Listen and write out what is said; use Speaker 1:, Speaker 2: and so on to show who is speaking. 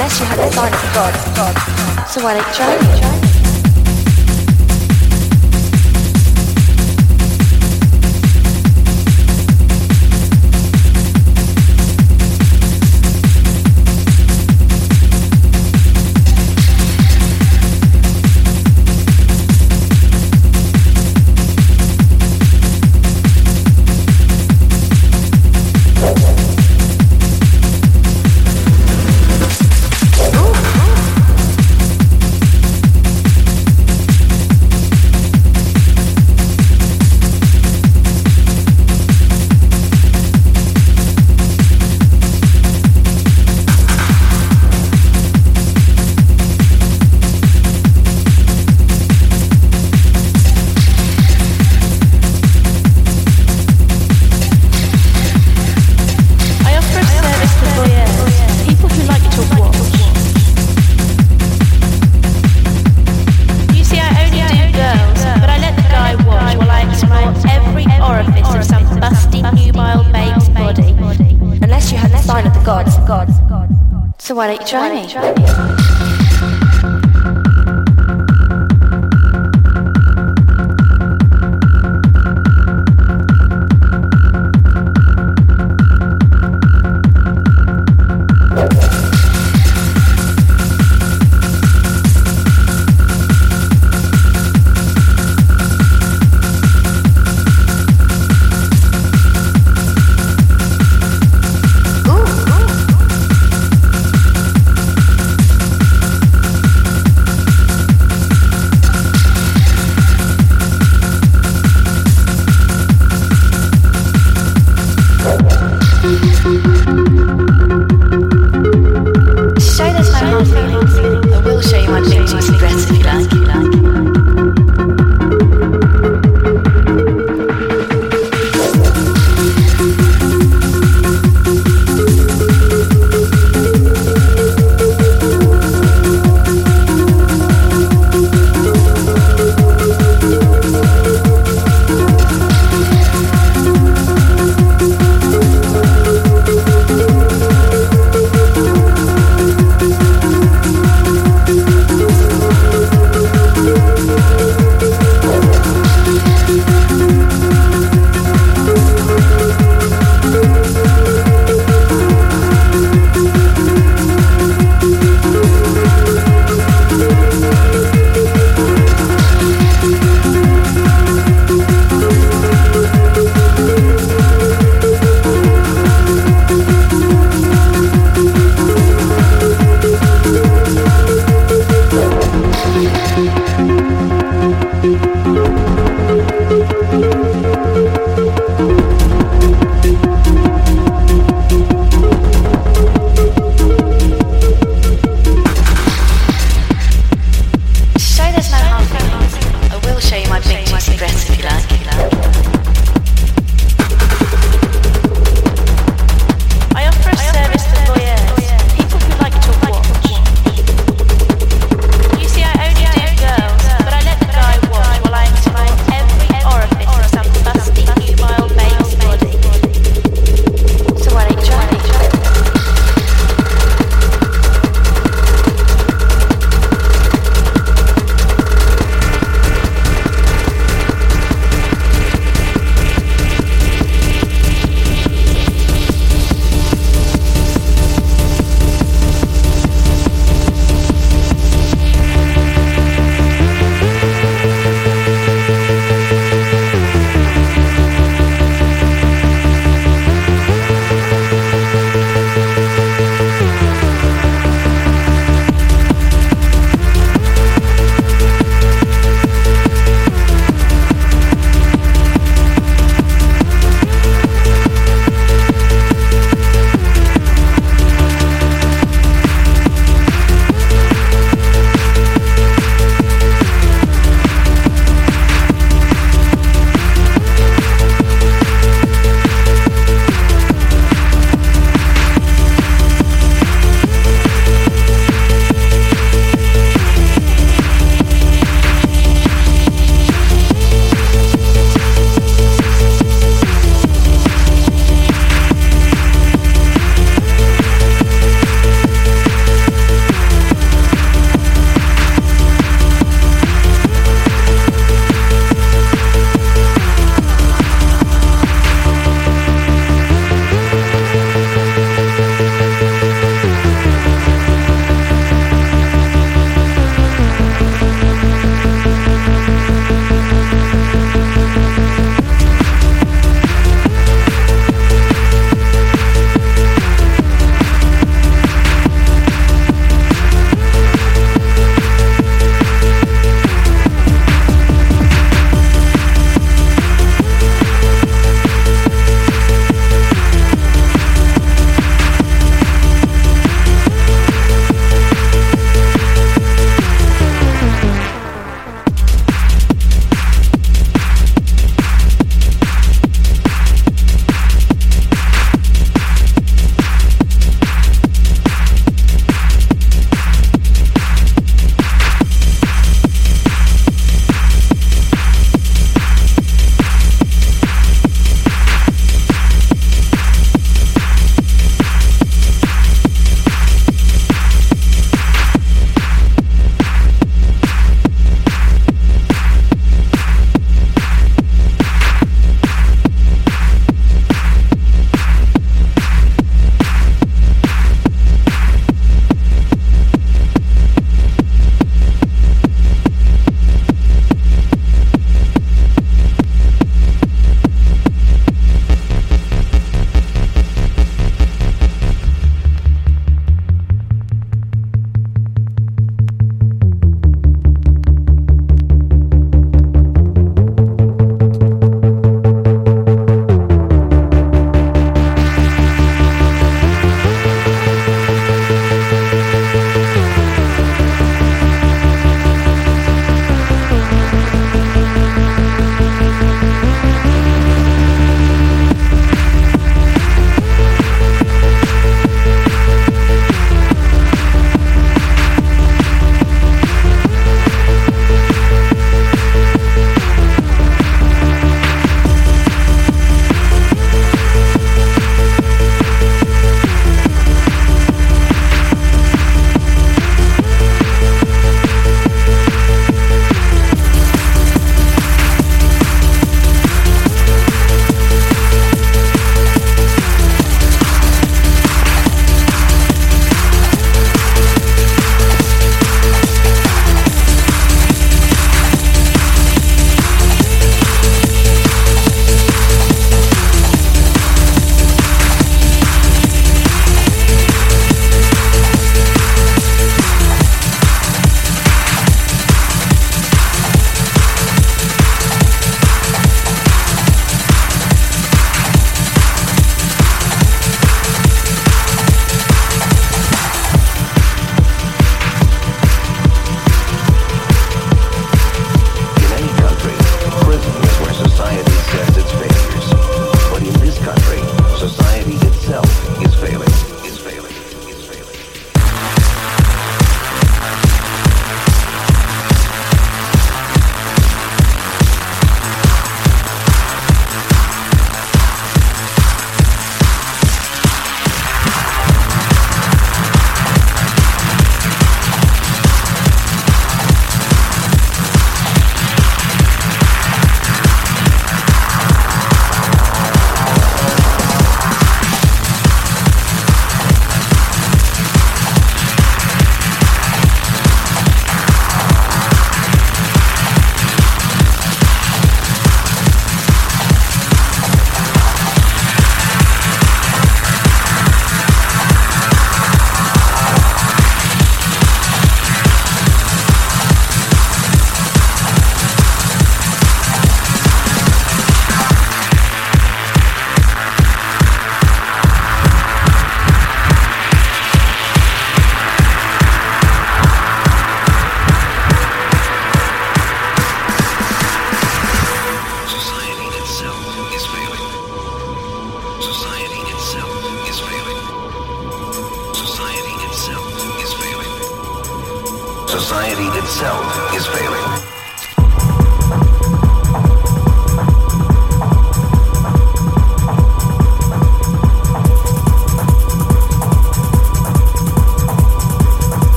Speaker 1: unless you have
Speaker 2: a
Speaker 1: sign of God. So why don't you try? try. what I
Speaker 3: try